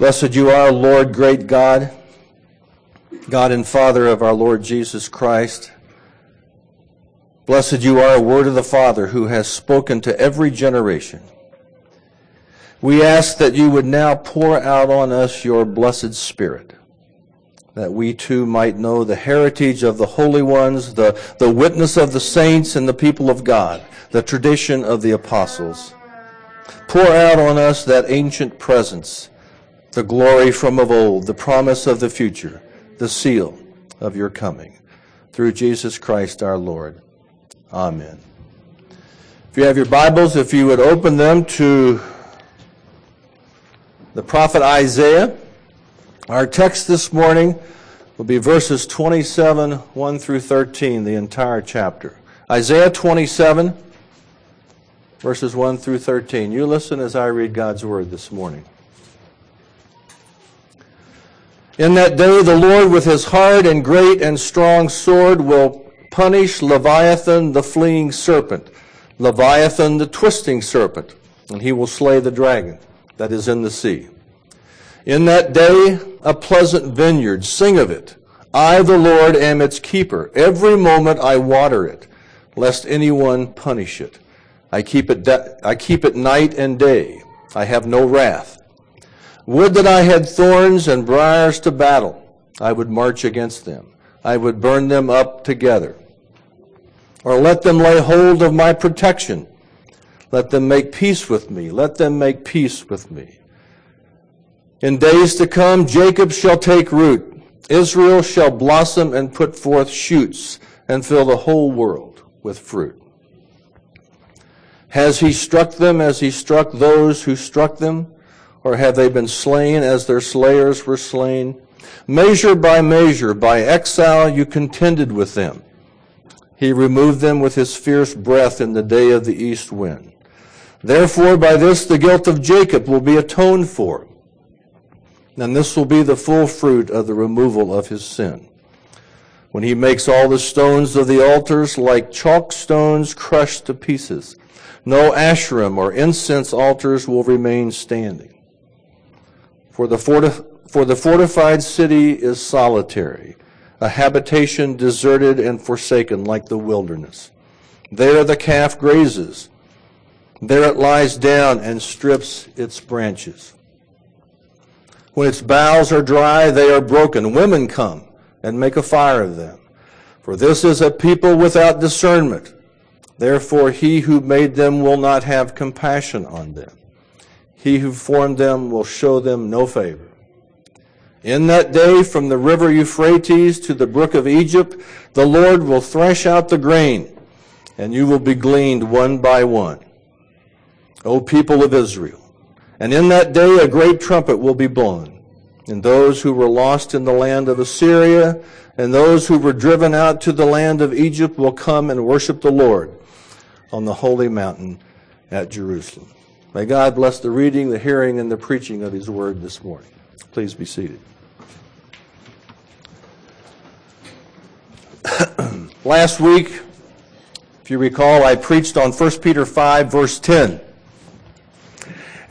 Blessed you are, Lord, great God, God and Father of our Lord Jesus Christ. Blessed you are, word of the Father, who has spoken to every generation. We ask that you would now pour out on us your blessed Spirit, that we too might know the heritage of the holy ones, the, the witness of the saints and the people of God, the tradition of the apostles. Pour out on us that ancient presence, the glory from of old, the promise of the future, the seal of your coming. Through Jesus Christ our Lord. Amen. If you have your Bibles, if you would open them to the prophet Isaiah. Our text this morning will be verses 27, 1 through 13, the entire chapter. Isaiah 27, verses 1 through 13. You listen as I read God's word this morning. In that day, the Lord with his hard and great and strong sword will punish Leviathan, the fleeing serpent, Leviathan, the twisting serpent, and he will slay the dragon that is in the sea. In that day, a pleasant vineyard, sing of it. I, the Lord, am its keeper. Every moment I water it, lest anyone punish it. I keep it, I keep it night and day. I have no wrath. Would that I had thorns and briars to battle. I would march against them. I would burn them up together. Or let them lay hold of my protection. Let them make peace with me. Let them make peace with me. In days to come, Jacob shall take root. Israel shall blossom and put forth shoots and fill the whole world with fruit. Has he struck them as he struck those who struck them? Or have they been slain as their slayers were slain? Measure by measure, by exile, you contended with them. He removed them with his fierce breath in the day of the east wind. Therefore, by this the guilt of Jacob will be atoned for. And this will be the full fruit of the removal of his sin. When he makes all the stones of the altars like chalk stones crushed to pieces, no Asherim or incense altars will remain standing. For the, for the fortified city is solitary, a habitation deserted and forsaken like the wilderness. There the calf grazes there it lies down and strips its branches. When its boughs are dry, they are broken. Women come and make a fire of them. For this is a people without discernment. Therefore, he who made them will not have compassion on them. He who formed them will show them no favor. In that day, from the river Euphrates to the brook of Egypt, the Lord will thresh out the grain, and you will be gleaned one by one. O people of Israel. And in that day a great trumpet will be blown, and those who were lost in the land of Assyria and those who were driven out to the land of Egypt will come and worship the Lord on the holy mountain at Jerusalem. May God bless the reading, the hearing, and the preaching of his word this morning. Please be seated. Last week, if you recall, I preached on 1 Peter 5, verse 10.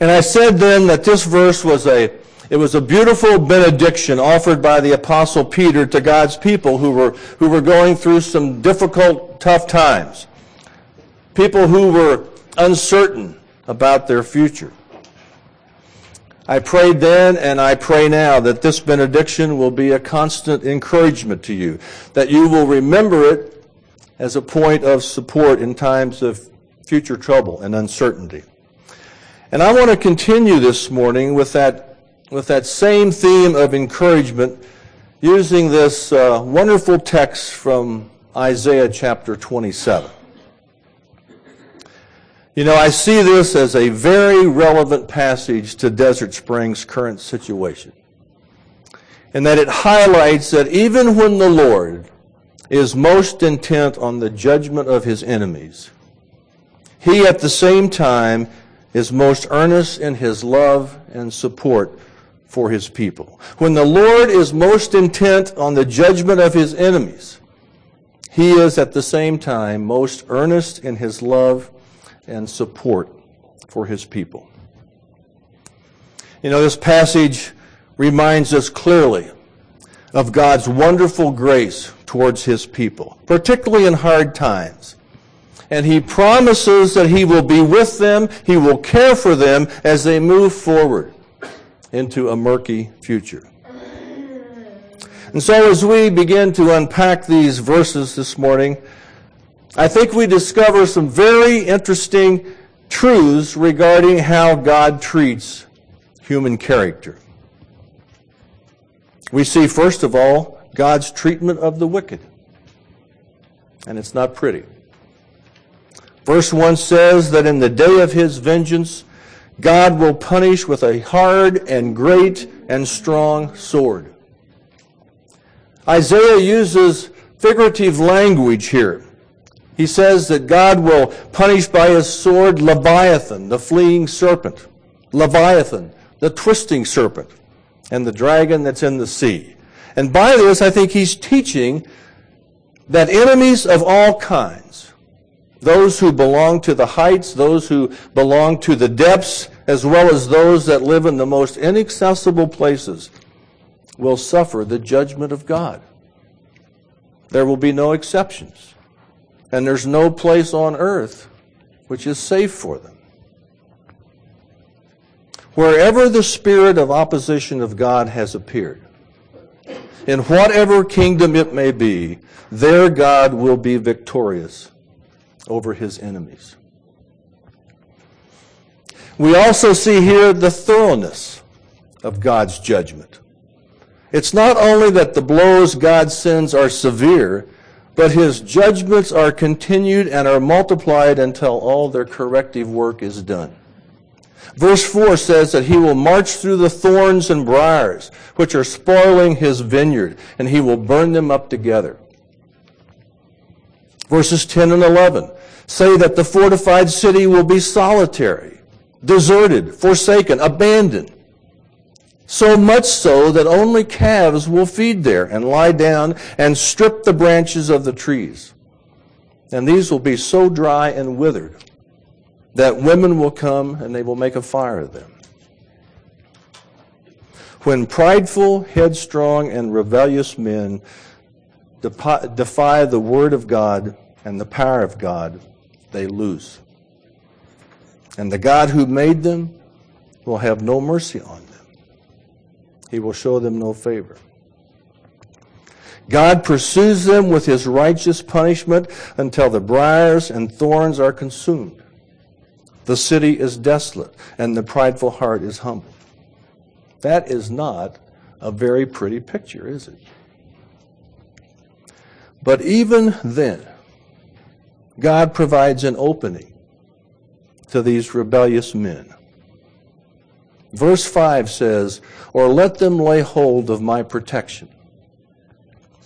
And I said then that this verse was a it was a beautiful benediction offered by the apostle Peter to God's people who were who were going through some difficult tough times. People who were uncertain about their future. I prayed then and I pray now that this benediction will be a constant encouragement to you, that you will remember it as a point of support in times of future trouble and uncertainty. And I want to continue this morning with that, with that same theme of encouragement using this uh, wonderful text from Isaiah chapter 27. You know, I see this as a very relevant passage to Desert Springs' current situation. And that it highlights that even when the Lord is most intent on the judgment of his enemies, he at the same time is most earnest in his love and support for his people. When the Lord is most intent on the judgment of his enemies, he is at the same time most earnest in his love and support for his people. You know, this passage reminds us clearly of God's wonderful grace towards his people, particularly in hard times. And he promises that he will be with them, he will care for them as they move forward into a murky future. And so as we begin to unpack these verses this morning, I think we discover some very interesting truths regarding how God treats human character. We see, first of all, God's treatment of the wicked. And it's not pretty. Verse 1 says that in the day of his vengeance, God will punish with a hard and great and strong sword. Isaiah uses figurative language here. He says that God will punish by his sword Leviathan, the fleeing serpent, Leviathan, the twisting serpent, and the dragon that's in the sea. And by this, I think he's teaching that enemies of all kinds, those who belong to the heights, those who belong to the depths, as well as those that live in the most inaccessible places, will suffer the judgment of God. There will be no exceptions. And there's no place on earth which is safe for them. Wherever the spirit of opposition of God has appeared, in whatever kingdom it may be, there God will be victorious over his enemies. We also see here the thoroughness of God's judgment. It's not only that the blows God sends are severe, but his judgments are continued and are multiplied until all their corrective work is done. Verse 4 says that he will march through the thorns and briars, which are spoiling his vineyard, and he will burn them up together. Verses 10 and 11 say that the fortified city will be solitary, deserted, forsaken, abandoned. So much so that only calves will feed there and lie down and strip the branches of the trees. And these will be so dry and withered that women will come and they will make a fire of them. When prideful, headstrong, and rebellious men defy the word of God and the power of God, they lose. And the God who made them will have no mercy on them. He will show them no favor. God pursues them with his righteous punishment until the briars and thorns are consumed. The city is desolate, and the prideful heart is humbled. That is not a very pretty picture, is it? But even then, God provides an opening to these rebellious men. Verse 5 says, Or let them lay hold of my protection.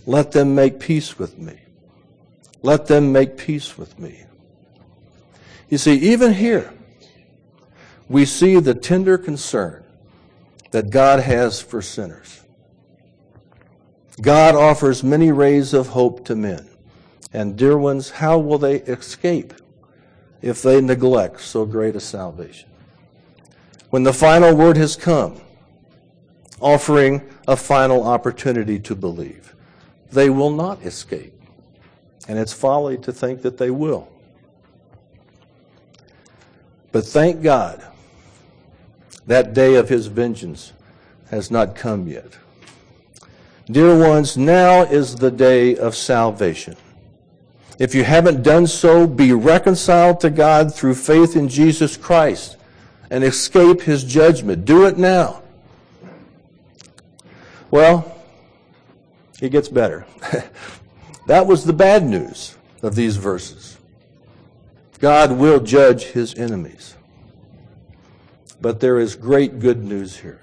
Let them make peace with me. Let them make peace with me. You see, even here, we see the tender concern that God has for sinners. God offers many rays of hope to men. And, dear ones, how will they escape if they neglect so great a salvation? When the final word has come, offering a final opportunity to believe. They will not escape. And it's folly to think that they will. But thank God, that day of his vengeance has not come yet. Dear ones, now is the day of salvation. If you haven't done so, be reconciled to God through faith in Jesus Christ and escape his judgment. Do it now. Well, it gets better. that was the bad news of these verses. God will judge his enemies. But there is great good news here.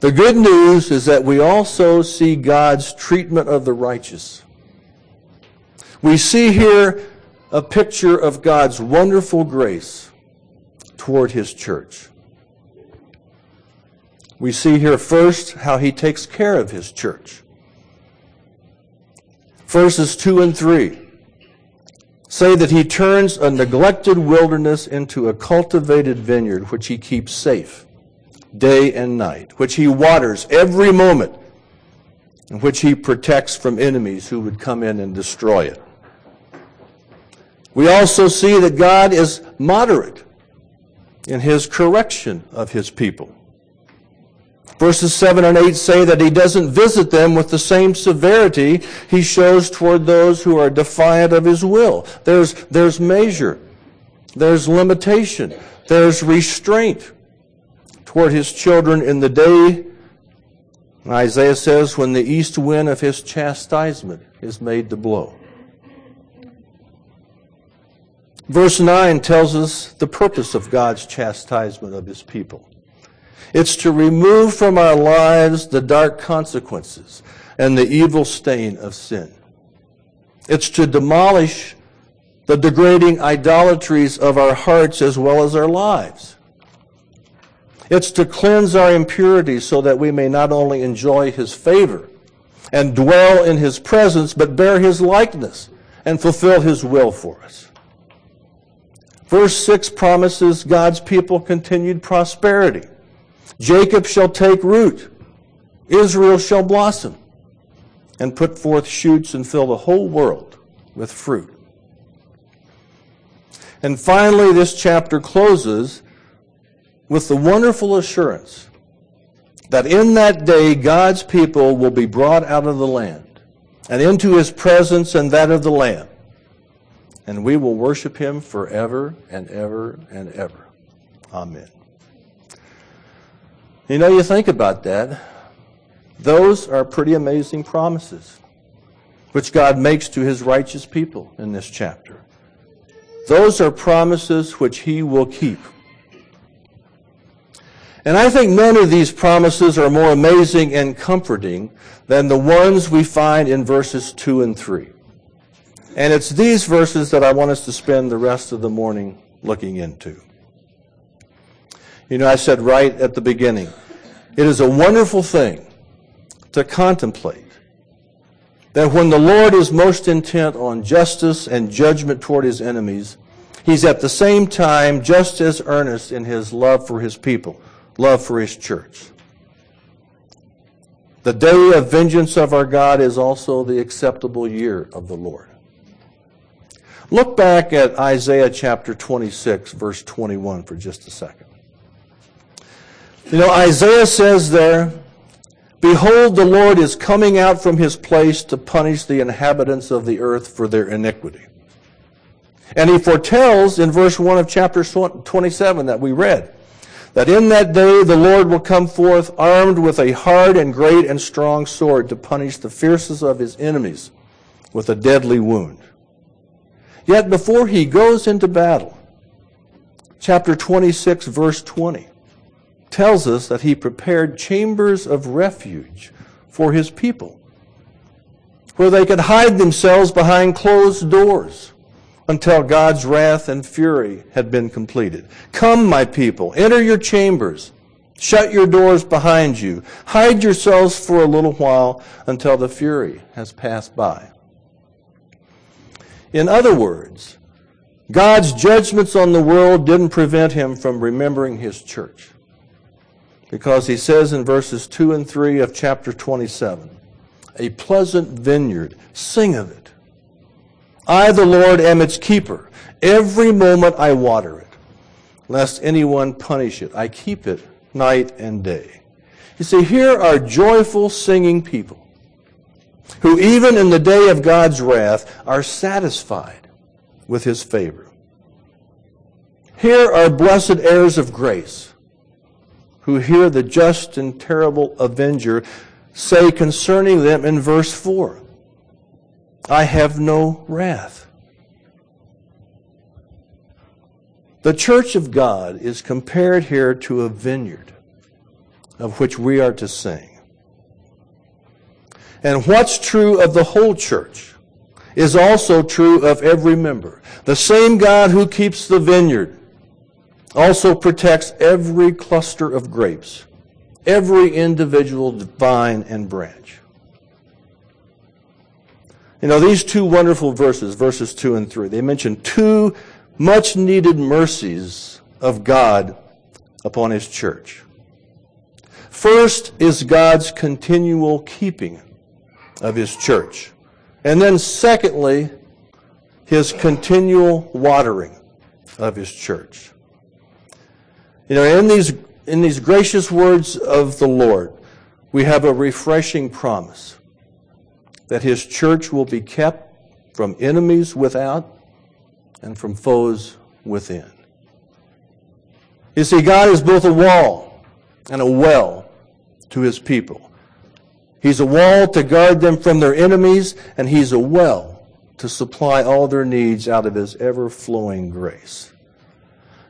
The good news is that we also see God's treatment of the righteous. We see here a picture of God's wonderful grace toward his church. We see here first how he takes care of his church. Verses 2 and 3 say that he turns a neglected wilderness into a cultivated vineyard which he keeps safe, day and night, which he waters every moment, and which he protects from enemies who would come in and destroy it. We also see that God is moderate in his correction of his people. Verses 7 and 8 say that he doesn't visit them with the same severity he shows toward those who are defiant of his will. There's, there's measure, there's limitation, there's restraint toward his children in the day, Isaiah says, when the east wind of his chastisement is made to blow. Verse 9 tells us the purpose of God's chastisement of his people. It's to remove from our lives the dark consequences and the evil stain of sin. It's to demolish the degrading idolatries of our hearts as well as our lives. It's to cleanse our impurities so that we may not only enjoy his favor and dwell in his presence, but bear his likeness and fulfill his will for us. Verse 6 promises God's people continued prosperity. Jacob shall take root, Israel shall blossom, and put forth shoots and fill the whole world with fruit. And finally, this chapter closes with the wonderful assurance that in that day God's people will be brought out of the land and into his presence and that of the Lamb. And we will worship him forever and ever and ever. Amen. You know, you think about that. Those are pretty amazing promises which God makes to his righteous people in this chapter. Those are promises which he will keep. And I think none of these promises are more amazing and comforting than the ones we find in verses 2 and 3. And it's these verses that I want us to spend the rest of the morning looking into. You know, I said right at the beginning, it is a wonderful thing to contemplate that when the Lord is most intent on justice and judgment toward his enemies, he's at the same time just as earnest in his love for his people, love for his church. The day of vengeance of our God is also the acceptable year of the Lord. Look back at Isaiah chapter 26, verse 21 for just a second. You know, Isaiah says there, Behold, the Lord is coming out from his place to punish the inhabitants of the earth for their iniquity. And he foretells in verse 1 of chapter 27 that we read, that in that day the Lord will come forth armed with a hard and great and strong sword to punish the fiercest of his enemies with a deadly wound. Yet before he goes into battle, chapter 26, verse 20, tells us that he prepared chambers of refuge for his people, where they could hide themselves behind closed doors until God's wrath and fury had been completed. Come, my people, enter your chambers. Shut your doors behind you. Hide yourselves for a little while until the fury has passed by. In other words, God's judgments on the world didn't prevent him from remembering his church because he says in verses 2 and 3 of chapter 27 a pleasant vineyard, sing of it. I, the Lord, am its keeper. Every moment I water it, lest anyone punish it. I keep it night and day. You see, here are joyful singing people who, even in the day of God's wrath, are satisfied with his favor. Here are blessed heirs of grace who hear the just and terrible avenger say concerning them in verse 4 I have no wrath. The church of God is compared here to a vineyard of which we are to sing. And what's true of the whole church is also true of every member. The same God who keeps the vineyard also protects every cluster of grapes, every individual vine and branch. You know, these two wonderful verses, verses 2 and 3, they mention two much needed mercies of God upon His church. First is God's continual keeping of his church. And then secondly, his continual watering of his church. You know, in these, in these gracious words of the Lord, we have a refreshing promise that his church will be kept from enemies without and from foes within. You see, God is both a wall and a well to his people. He's a wall to guard them from their enemies, and he's a well to supply all their needs out of his ever flowing grace.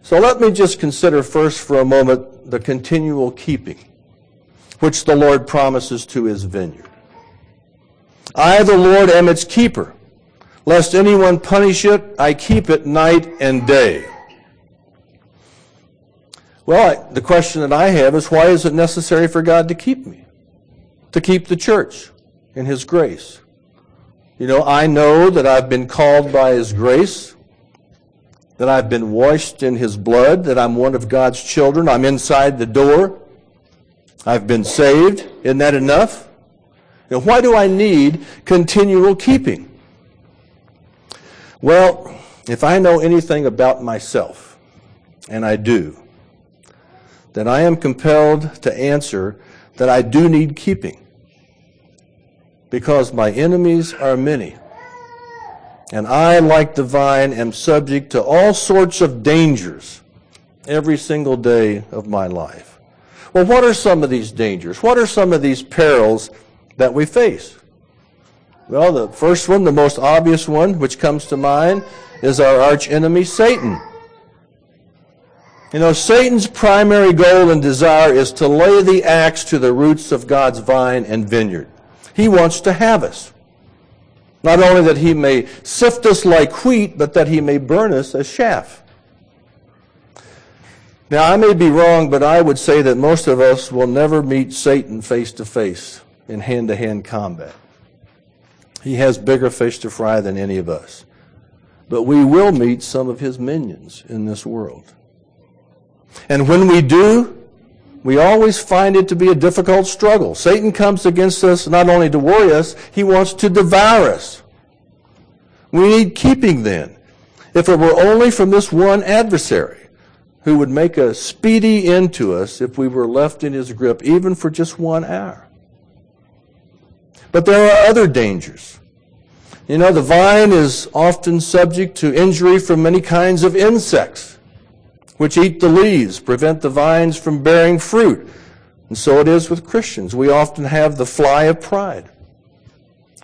So let me just consider first for a moment the continual keeping which the Lord promises to his vineyard. I, the Lord, am its keeper. Lest anyone punish it, I keep it night and day. Well, the question that I have is why is it necessary for God to keep me? To keep the church in His grace? You know, I know that I've been called by His grace, that I've been washed in His blood, that I'm one of God's children, I'm inside the door, I've been saved. Isn't that enough? Know, why do I need continual keeping? Well, if I know anything about myself, and I do, then I am compelled to answer that I do need keeping because my enemies are many. And I, like the vine, am subject to all sorts of dangers every single day of my life. Well, what are some of these dangers? What are some of these perils that we face? Well, the first one, the most obvious one, which comes to mind, is our arch enemy, Satan. You know, Satan's primary goal and desire is to lay the axe to the roots of God's vine and vineyard. He wants to have us. Not only that he may sift us like wheat, but that he may burn us as chaff. Now, I may be wrong, but I would say that most of us will never meet Satan face to face in hand to hand combat. He has bigger fish to fry than any of us. But we will meet some of his minions in this world. And when we do, we always find it to be a difficult struggle. Satan comes against us not only to worry us, he wants to devour us. We need keeping then. If it were only from this one adversary who would make a speedy end to us if we were left in his grip, even for just one hour. But there are other dangers. You know, the vine is often subject to injury from many kinds of insects which eat the leaves, prevent the vines from bearing fruit. And so it is with Christians. We often have the fly of pride,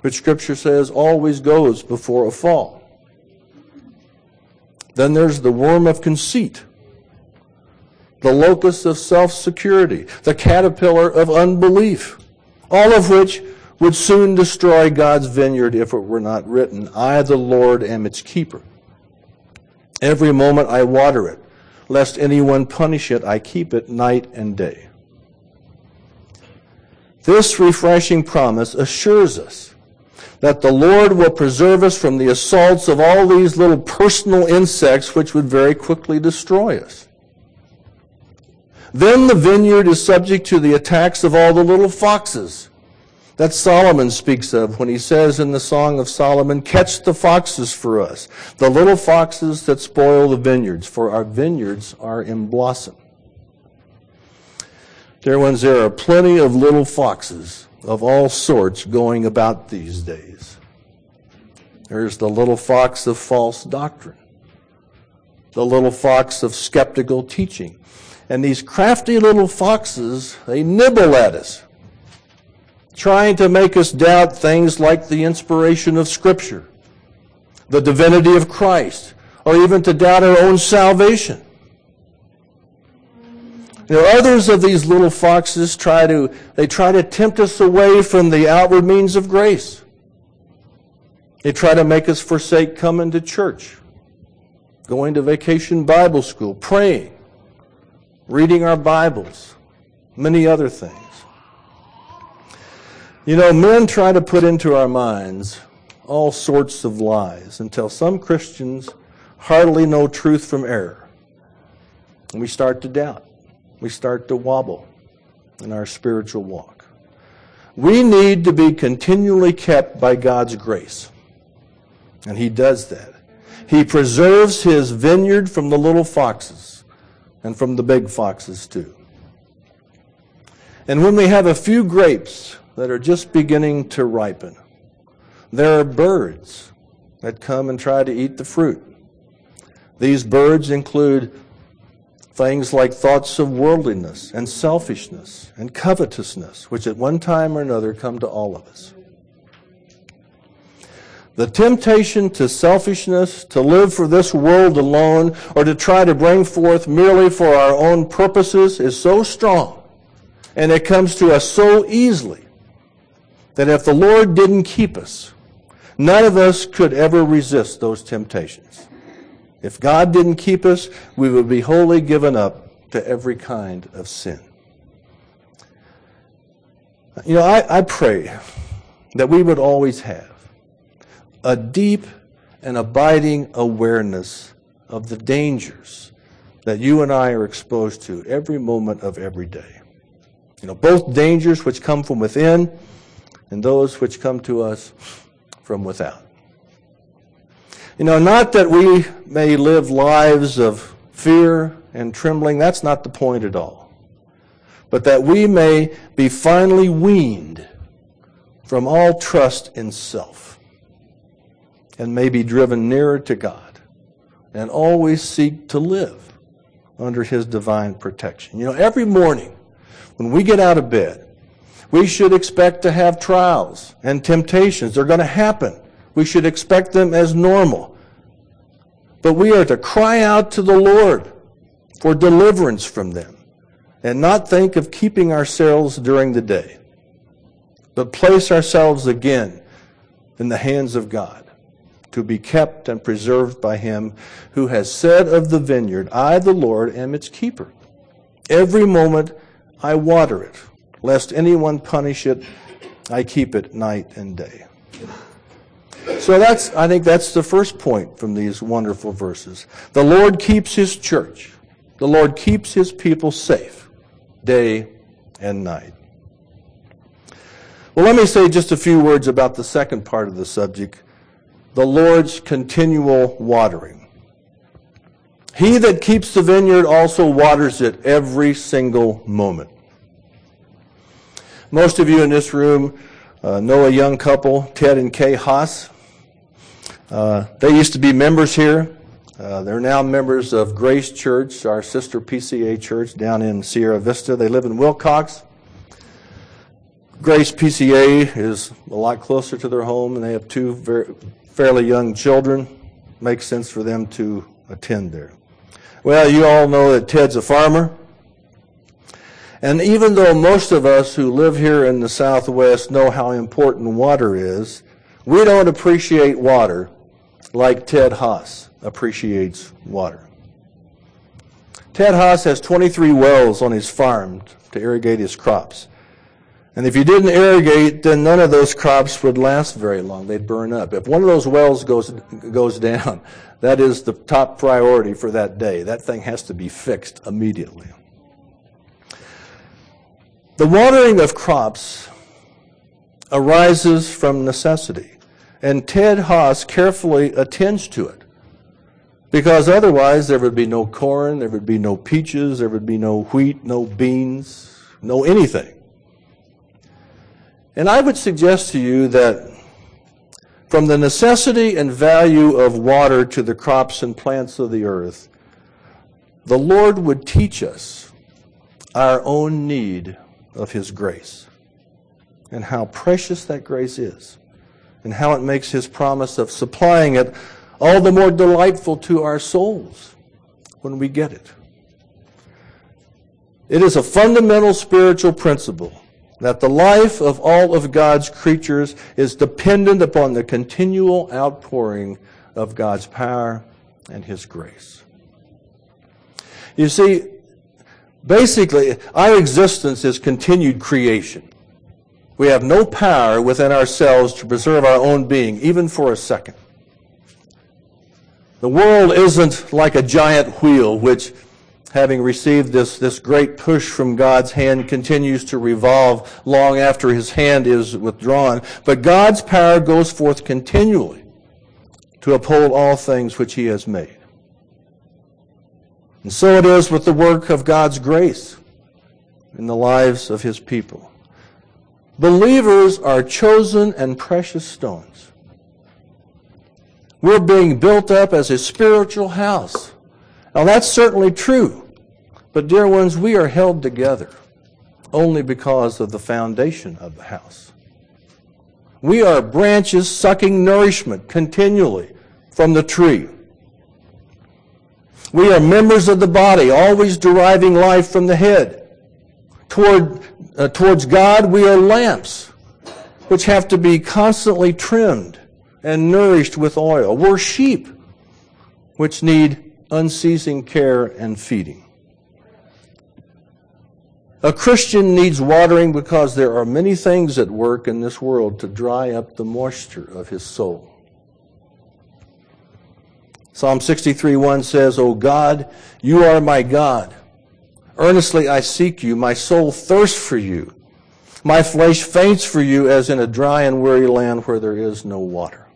which Scripture says always goes before a fall. Then there's the worm of conceit, the locust of self security, the caterpillar of unbelief, all of which would soon destroy God's vineyard if it were not written, I, the Lord, am its keeper. Every moment I water it lest anyone punish it, I keep it night and day. This refreshing promise assures us that the Lord will preserve us from the assaults of all these little personal insects which would very quickly destroy us. Then the vineyard is subject to the attacks of all the little foxes that Solomon speaks of when he says in the Song of Solomon, Catch the foxes for us, the little foxes that spoil the vineyards, for our vineyards are in blossom. Dear ones, there are plenty of little foxes of all sorts going about these days. There's the little fox of false doctrine, the little fox of skeptical teaching. And these crafty little foxes, they nibble at us trying to make us doubt things like the inspiration of Scripture, the divinity of Christ, or even to doubt our own salvation. You know, others of these little foxes try to, they try to tempt us away from the outward means of grace. They try to make us forsake coming to church, going to vacation Bible school, praying, reading our Bibles, many other things. You know, men try to put into our minds all sorts of lies until some Christians hardly know truth from error. And we start to doubt. We start to wobble. in our spiritual walk. We need to be continually kept by God's grace. And He does that. He preserves His vineyard from the little foxes and from the big foxes too. And when we have a few grapes that are just beginning to ripen, there are birds that come and try to eat the fruit. These birds include things like thoughts of worldliness and selfishness and covetousness, which at one time or another come to all of us. The temptation to selfishness, to live for this world alone, or to try to bring forth merely for our own purposes is so strong, and it comes to us so easily, that if the Lord didn't keep us, none of us could ever resist those temptations. If God didn't keep us, we would be wholly given up to every kind of sin. You know, I, I pray that we would always have a deep and abiding awareness of the dangers that you and I are exposed to every moment of every day. You know, both dangers which come from within and those which come to us from without. You know, not that we may live lives of fear and trembling, that's not the point at all. But that we may be finally weaned from all trust in self and may be driven nearer to God and always seek to live under His divine protection. You know, every morning when we get out of bed, we should expect to have trials and temptations. They're going to happen. We should expect them as normal. But we are to cry out to the Lord for deliverance from them and not think of keeping ourselves during the day, but place ourselves again in the hands of God to be kept and preserved by Him who has said of the vineyard, I, the Lord, am its keeper. Every moment I water it, lest anyone punish it, I keep it night and day. So that's, I think that's the first point from these wonderful verses. The Lord keeps His church. The Lord keeps His people safe day and night. Well, let me say just a few words about the second part of the subject the Lord's continual watering. He that keeps the vineyard also waters it every single moment. Most of you in this room uh, know a young couple, Ted and Kay Haas. Uh, they used to be members here. Uh, they're now members of Grace Church, our sister PCA church down in Sierra Vista. They live in Willcox. Grace PCA is a lot closer to their home, and they have two very, fairly young children. Makes sense for them to attend there. Well, you all know that Ted's a farmer. And even though most of us who live here in the Southwest know how important water is, we don't appreciate water like Ted Haas appreciates water. Ted Haas has 23 wells on his farm to irrigate his crops. And if you didn't irrigate, then none of those crops would last very long. They'd burn up. If one of those wells goes, goes down, that is the top priority for that day. That thing has to be fixed immediately. The watering of crops arises from necessity, and Ted Haas carefully attends to it. Because otherwise, there would be no corn, there would be no peaches, there would be no wheat, no beans, no anything. And I would suggest to you that from the necessity and value of water to the crops and plants of the earth, the Lord would teach us our own need of His grace and how precious that grace is and how it makes His promise of supplying it all the more delightful to our souls when we get it. It is a fundamental spiritual principle that the life of all of God's creatures is dependent upon the continual outpouring of God's power and His grace. You see, Basically, our existence is continued creation. We have no power within ourselves to preserve our own being, even for a second. The world isn't like a giant wheel which having received this, this great push from God's hand, continues to revolve long after his hand is withdrawn. But God's power goes forth continually to uphold all things which he has made. And so it is with the work of God's grace in the lives of his people. Believers are chosen and precious stones. We're being built up as a spiritual house. Now that's certainly true. But dear ones, we are held together only because of the foundation of the house. We are branches sucking nourishment continually from the tree. We are members of the body, always deriving life from the head. Toward, uh, towards God, we are lamps, which have to be constantly trimmed and nourished with oil. We're sheep, which need unceasing care and feeding. A Christian needs watering because there are many things at work in this world to dry up the moisture of his soul. Psalm 63 1 says, O God, you are my God. Earnestly I seek you. My soul thirsts for you. My flesh faints for you as in a dry and weary land where there is no water.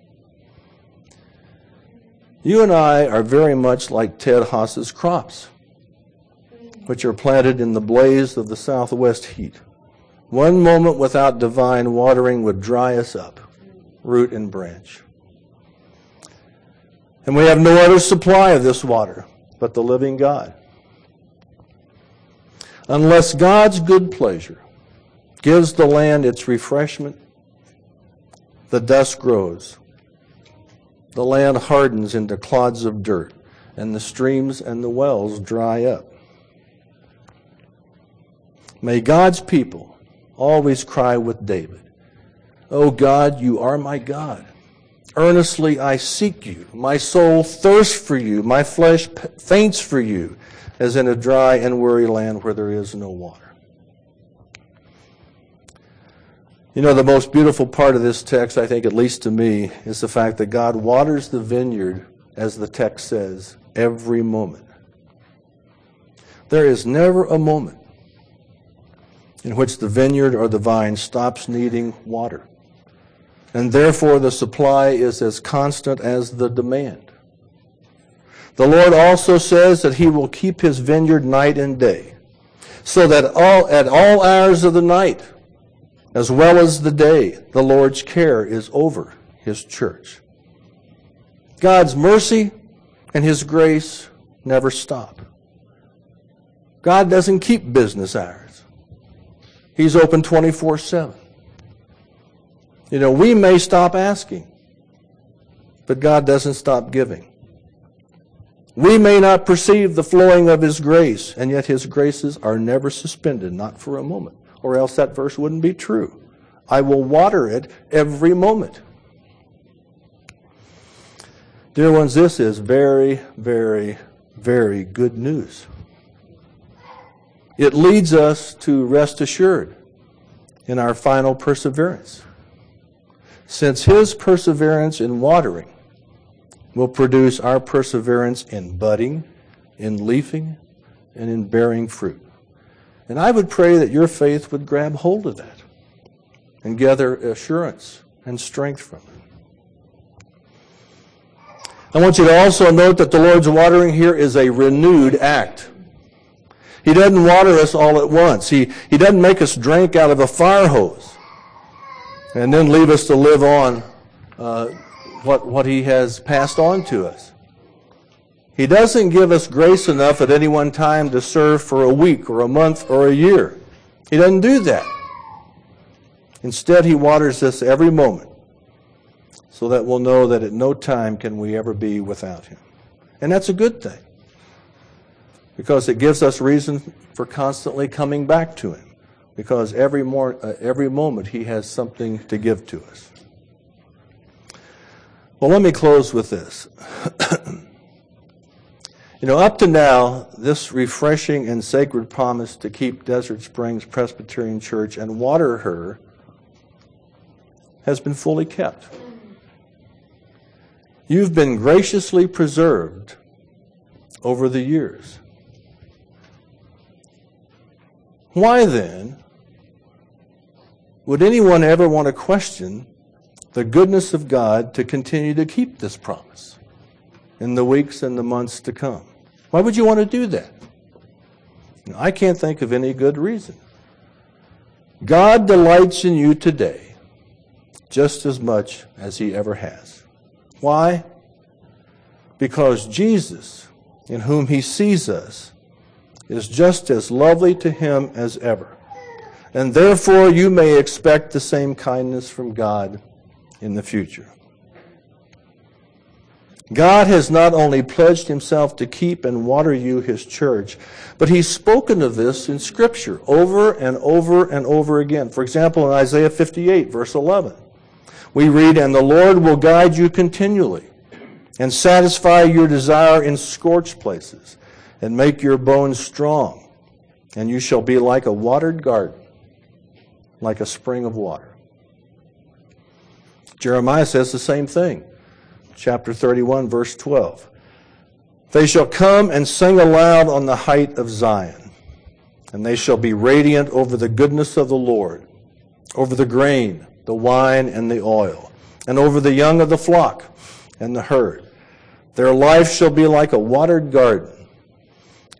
You and I are very much like Ted Haas's crops, which are planted in the blaze of the southwest heat. One moment without divine watering would dry us up, root and branch. And we have no other supply of this water but the living God. Unless God's good pleasure gives the land its refreshment, the dust grows. The land hardens into clods of dirt, and the streams and the wells dry up. May God's people always cry with David, O oh God, you are my God. Earnestly I seek you. My soul thirsts for you. My flesh faints for you, as in a dry and weary land where there is no water. You know, the most beautiful part of this text, I think, at least to me, is the fact that God waters the vineyard, as the text says, every moment. There is never a moment in which the vineyard or the vine stops needing water and therefore the supply is as constant as the demand. The Lord also says that he will keep his vineyard night and day, so that all, at all hours of the night, as well as the day, the Lord's care is over his church. God's mercy and his grace never stop. God doesn't keep business hours. He's open 24 7. You know, we may stop asking, but God doesn't stop giving. We may not perceive the flowing of His grace, and yet His graces are never suspended, not for a moment, or else that verse wouldn't be true. I will water it every moment. Dear ones, this is very, very, very good news. It leads us to rest assured in our final perseverance since his perseverance in watering will produce our perseverance in budding, in leafing, and in bearing fruit. And I would pray that your faith would grab hold of that and gather assurance and strength from it. I want you to also note that the Lord's watering here is a renewed act. He doesn't water us all at once. He, he doesn't make us drink out of a fire hose and then leave us to live on uh, what, what He has passed on to us. He doesn't give us grace enough at any one time to serve for a week or a month or a year. He doesn't do that. Instead, He waters us every moment so that we'll know that at no time can we ever be without Him. And that's a good thing because it gives us reason for constantly coming back to Him because every, uh, every moment he has something to give to us. Well, let me close with this. you know, up to now, this refreshing and sacred promise to keep Desert Springs Presbyterian Church and water her has been fully kept. You've been graciously preserved over the years. Why then would anyone ever want to question the goodness of God to continue to keep this promise in the weeks and the months to come? Why would you want to do that? I can't think of any good reason. God delights in you today just as much as he ever has. Why? Because Jesus, in whom he sees us, is just as lovely to him as ever. And therefore, you may expect the same kindness from God in the future. God has not only pledged himself to keep and water you, his church, but he's spoken of this in Scripture over and over and over again. For example, in Isaiah 58, verse 11, we read, And the Lord will guide you continually and satisfy your desire in scorched places and make your bones strong, and you shall be like a watered garden, like a spring of water. Jeremiah says the same thing chapter 31, verse 12. They shall come and sing aloud on the height of Zion, and they shall be radiant over the goodness of the Lord, over the grain, the wine, and the oil, and over the young of the flock and the herd. Their life shall be like a watered garden,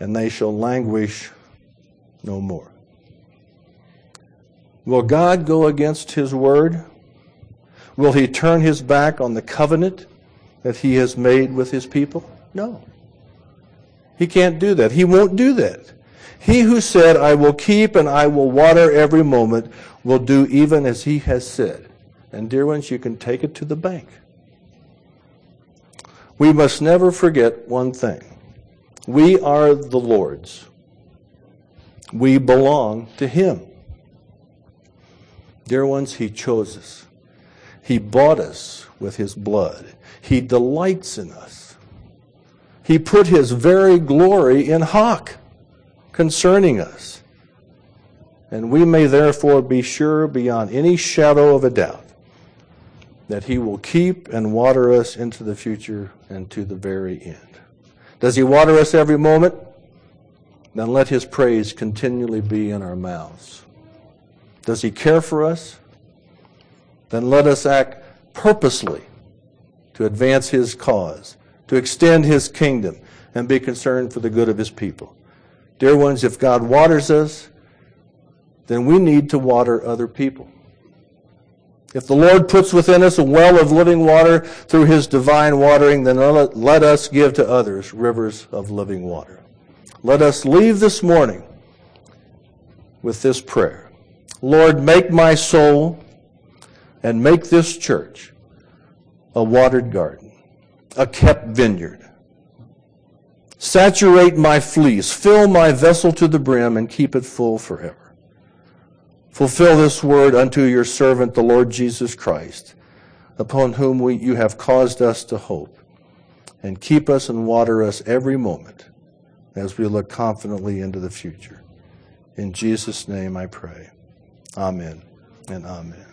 and they shall languish no more. Will God go against his word? Will he turn his back on the covenant that he has made with his people? No. He can't do that. He won't do that. He who said, I will keep and I will water every moment, will do even as he has said. And dear ones, you can take it to the bank. We must never forget one thing. We are the Lord's. We belong to him. Dear ones, he chose us. He bought us with his blood. He delights in us. He put his very glory in hock concerning us. And we may therefore be sure beyond any shadow of a doubt that he will keep and water us into the future and to the very end. Does he water us every moment? Then let his praise continually be in our mouths. Does he care for us? Then let us act purposely to advance his cause, to extend his kingdom, and be concerned for the good of his people. Dear ones, if God waters us, then we need to water other people. If the Lord puts within us a well of living water through his divine watering, then let us give to others rivers of living water. Let us leave this morning with this prayer Lord, make my soul and make this church a watered garden, a kept vineyard. Saturate my fleece, fill my vessel to the brim, and keep it full forever. Fulfill this word unto your servant, the Lord Jesus Christ, upon whom we, you have caused us to hope, and keep us and water us every moment as we look confidently into the future. In Jesus' name I pray. Amen and amen.